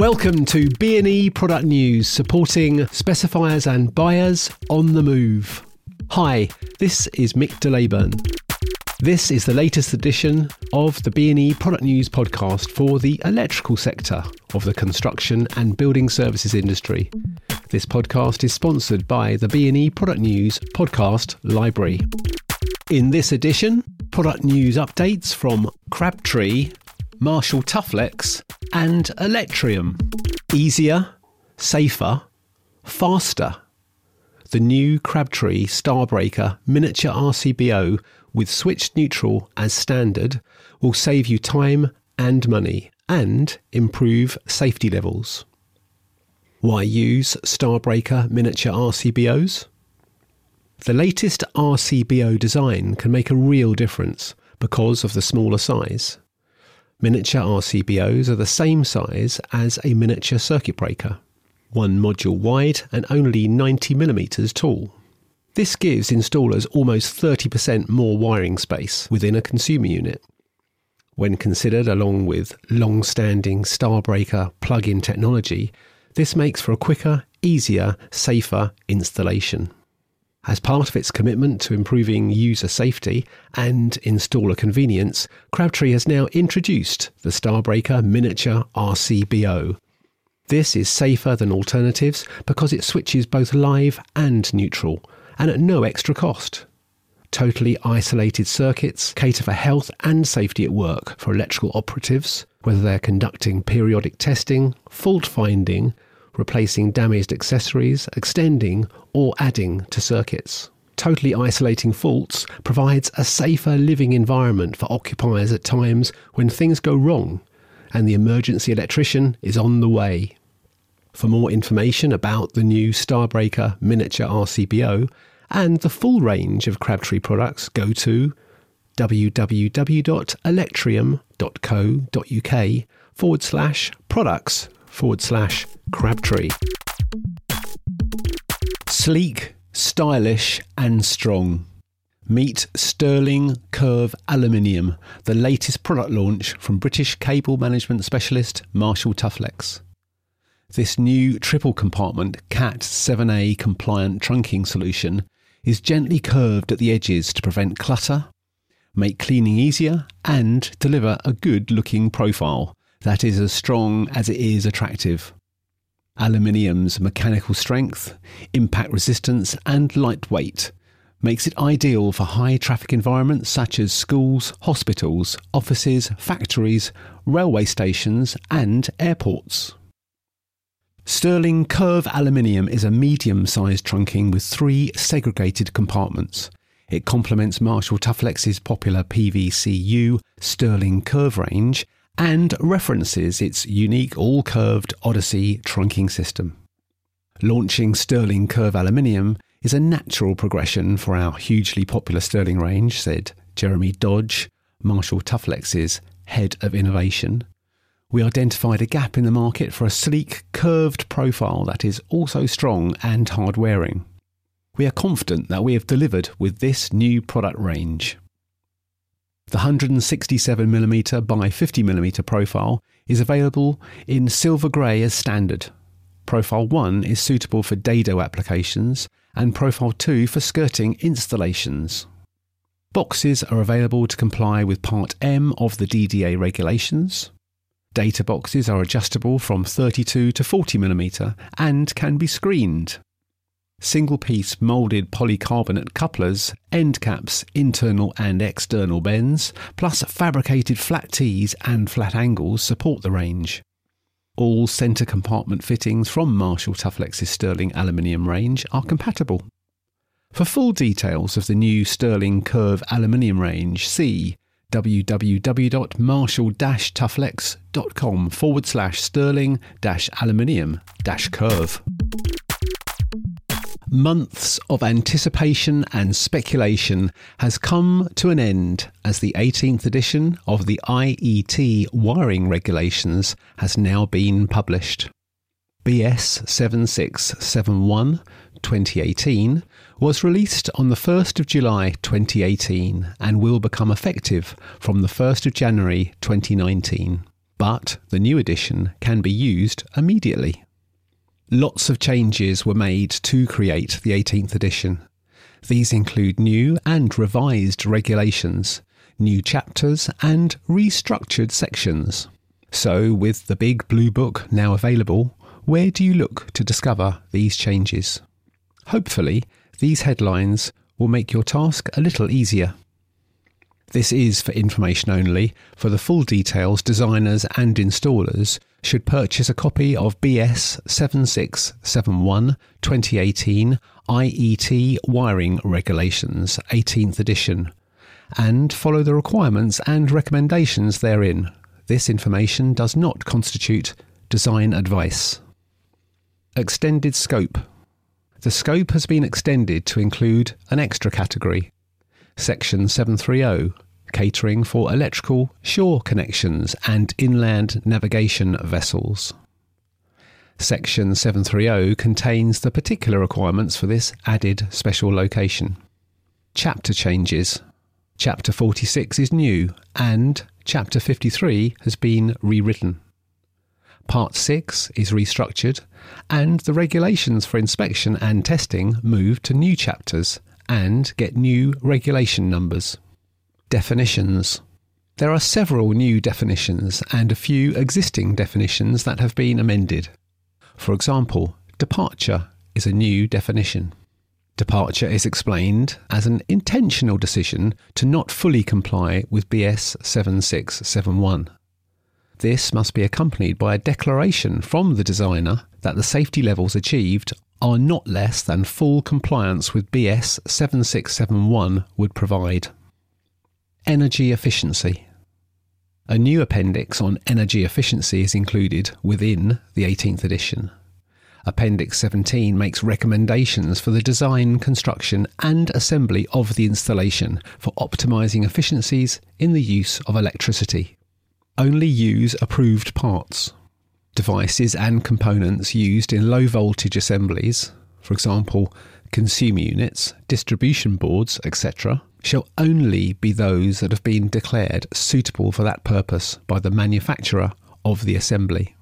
Welcome to B&E Product News, supporting specifiers and buyers on the move. Hi, this is Mick de Leyburn. This is the latest edition of the B&E Product News podcast for the electrical sector of the construction and building services industry. This podcast is sponsored by the B&E Product News podcast library. In this edition, product news updates from Crabtree Marshall Tuflex, and Electrium. Easier, safer, faster. The new Crabtree Starbreaker miniature RCBO with switched neutral as standard will save you time and money and improve safety levels. Why use Starbreaker miniature RCBOs? The latest RCBO design can make a real difference because of the smaller size. Miniature RCBOs are the same size as a miniature circuit breaker, one module wide and only 90mm tall. This gives installers almost 30% more wiring space within a consumer unit. When considered along with long standing Starbreaker plug in technology, this makes for a quicker, easier, safer installation. As part of its commitment to improving user safety and installer convenience, Crabtree has now introduced the Starbreaker Miniature RCBO. This is safer than alternatives because it switches both live and neutral, and at no extra cost. Totally isolated circuits cater for health and safety at work for electrical operatives, whether they're conducting periodic testing, fault finding, replacing damaged accessories, extending, or adding to circuits. Totally isolating faults provides a safer living environment for occupiers at times when things go wrong and the emergency electrician is on the way. For more information about the new Starbreaker miniature RCBO and the full range of Crabtree products, go to www.electrium.co.uk forward slash products forward slash Crabtree. Sleek, stylish, and strong. Meet Sterling Curve Aluminium, the latest product launch from British cable management specialist Marshall Tuflex. This new triple compartment CAT 7A compliant trunking solution is gently curved at the edges to prevent clutter, make cleaning easier, and deliver a good looking profile that is as strong as it is attractive. Aluminium's mechanical strength, impact resistance, and lightweight makes it ideal for high traffic environments such as schools, hospitals, offices, factories, railway stations, and airports. Sterling Curve Aluminium is a medium sized trunking with three segregated compartments. It complements Marshall Tuflex's popular PVCU Sterling Curve range and references its unique all curved Odyssey trunking system. Launching Sterling Curve Aluminium is a natural progression for our hugely popular Sterling range, said Jeremy Dodge, Marshall Tuflex's head of innovation. We identified a gap in the market for a sleek, curved profile that is also strong and hard wearing. We are confident that we have delivered with this new product range. The 167mm by 50mm profile is available in silver grey as standard. Profile 1 is suitable for dado applications and Profile 2 for skirting installations. Boxes are available to comply with Part M of the DDA regulations. Data boxes are adjustable from 32 to 40mm and can be screened single piece moulded polycarbonate couplers, end caps, internal and external bends, plus fabricated flat tees and flat angles support the range. All centre compartment fittings from Marshall Tuflex's Sterling aluminium range are compatible. For full details of the new Sterling Curve aluminium range, see www.marshall-tuflex.com forward slash sterling aluminium curve. Months of anticipation and speculation has come to an end as the 18th edition of the IET wiring regulations has now been published. BS 7671 2018 was released on the 1st of July 2018 and will become effective from the 1st of January 2019. but the new edition can be used immediately. Lots of changes were made to create the 18th edition. These include new and revised regulations, new chapters, and restructured sections. So, with the big blue book now available, where do you look to discover these changes? Hopefully, these headlines will make your task a little easier. This is for information only. For the full details, designers and installers should purchase a copy of BS 7671 2018 IET Wiring Regulations 18th edition and follow the requirements and recommendations therein. This information does not constitute design advice. Extended scope. The scope has been extended to include an extra category Section 730, catering for electrical shore connections and inland navigation vessels. Section 730 contains the particular requirements for this added special location. Chapter changes. Chapter 46 is new and Chapter 53 has been rewritten. Part 6 is restructured and the regulations for inspection and testing move to new chapters and get new regulation numbers. Definitions. There are several new definitions and a few existing definitions that have been amended. For example, departure is a new definition. Departure is explained as an intentional decision to not fully comply with BS 7671. This must be accompanied by a declaration from the designer that the safety levels achieved are not less than full compliance with BS 7671 would provide. Energy efficiency. A new appendix on energy efficiency is included within the 18th edition. Appendix 17 makes recommendations for the design, construction, and assembly of the installation for optimizing efficiencies in the use of electricity. Only use approved parts devices and components used in low voltage assemblies, for example, consumer units, distribution boards, etc., shall only be those that have been declared suitable for that purpose by the manufacturer of the assembly.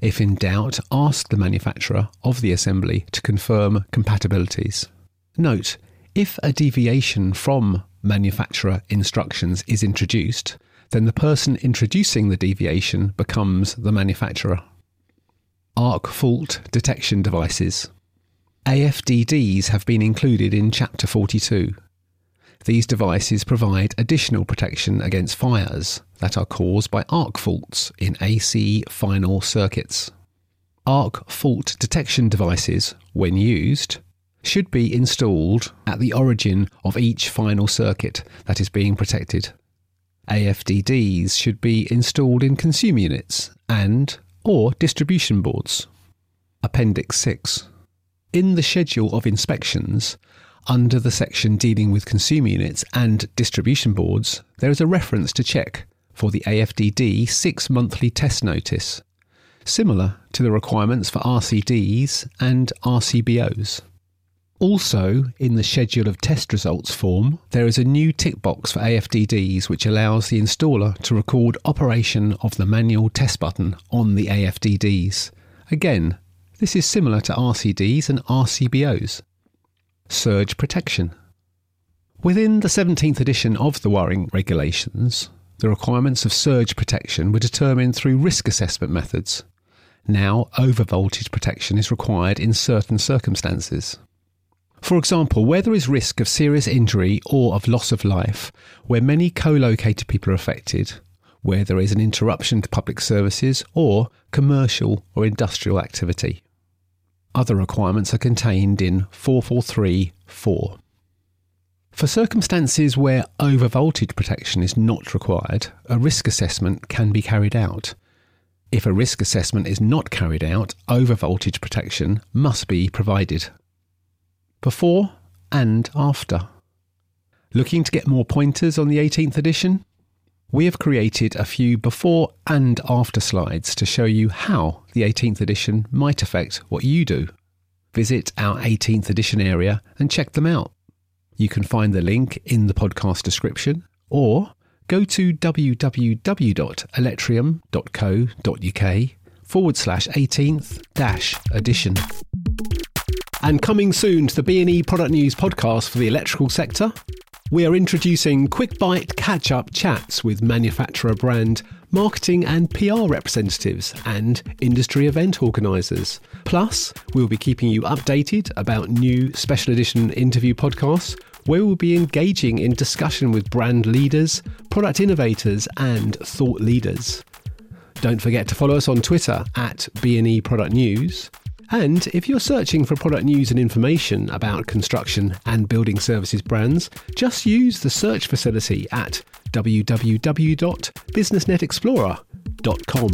If in doubt, ask the manufacturer of the assembly to confirm compatibilities. Note, if a deviation from manufacturer instructions is introduced, then the person introducing the deviation becomes the manufacturer. ARC fault detection devices. AFDDs have been included in Chapter 42. These devices provide additional protection against fires that are caused by arc faults in AC final circuits. Arc fault detection devices, when used, should be installed at the origin of each final circuit that is being protected. AFDDs should be installed in consumer units and or distribution boards. Appendix 6. In the schedule of inspections, under the section dealing with consumer units and distribution boards, there is a reference to check for the AFDD six monthly test notice, similar to the requirements for RCDs and RCBOs. Also, in the schedule of test results form, there is a new tick box for AFDDs which allows the installer to record operation of the manual test button on the AFDDs. Again, this is similar to RCDs and RCBOs. Surge protection. Within the 17th edition of the wiring regulations, the requirements of surge protection were determined through risk assessment methods. Now, overvoltage protection is required in certain circumstances. For example, where there is risk of serious injury or of loss of life, where many co located people are affected, where there is an interruption to public services or commercial or industrial activity. Other requirements are contained in 443.4. For circumstances where overvoltage protection is not required, a risk assessment can be carried out. If a risk assessment is not carried out, overvoltage protection must be provided before and after. Looking to get more pointers on the 18th edition? We have created a few before and after slides to show you how the 18th edition might affect what you do. Visit our 18th edition area and check them out. You can find the link in the podcast description or go to www.electrium.co.uk forward slash 18th dash edition. And coming soon to the B&E Product News podcast for the electrical sector, we are introducing quick bite catch up chats with manufacturer brand, marketing and PR representatives, and industry event organisers. Plus, we'll be keeping you updated about new special edition interview podcasts where we'll be engaging in discussion with brand leaders, product innovators, and thought leaders. Don't forget to follow us on Twitter at B&E Product News and if you're searching for product news and information about construction and building services brands, just use the search facility at www.businessnetexplorer.com.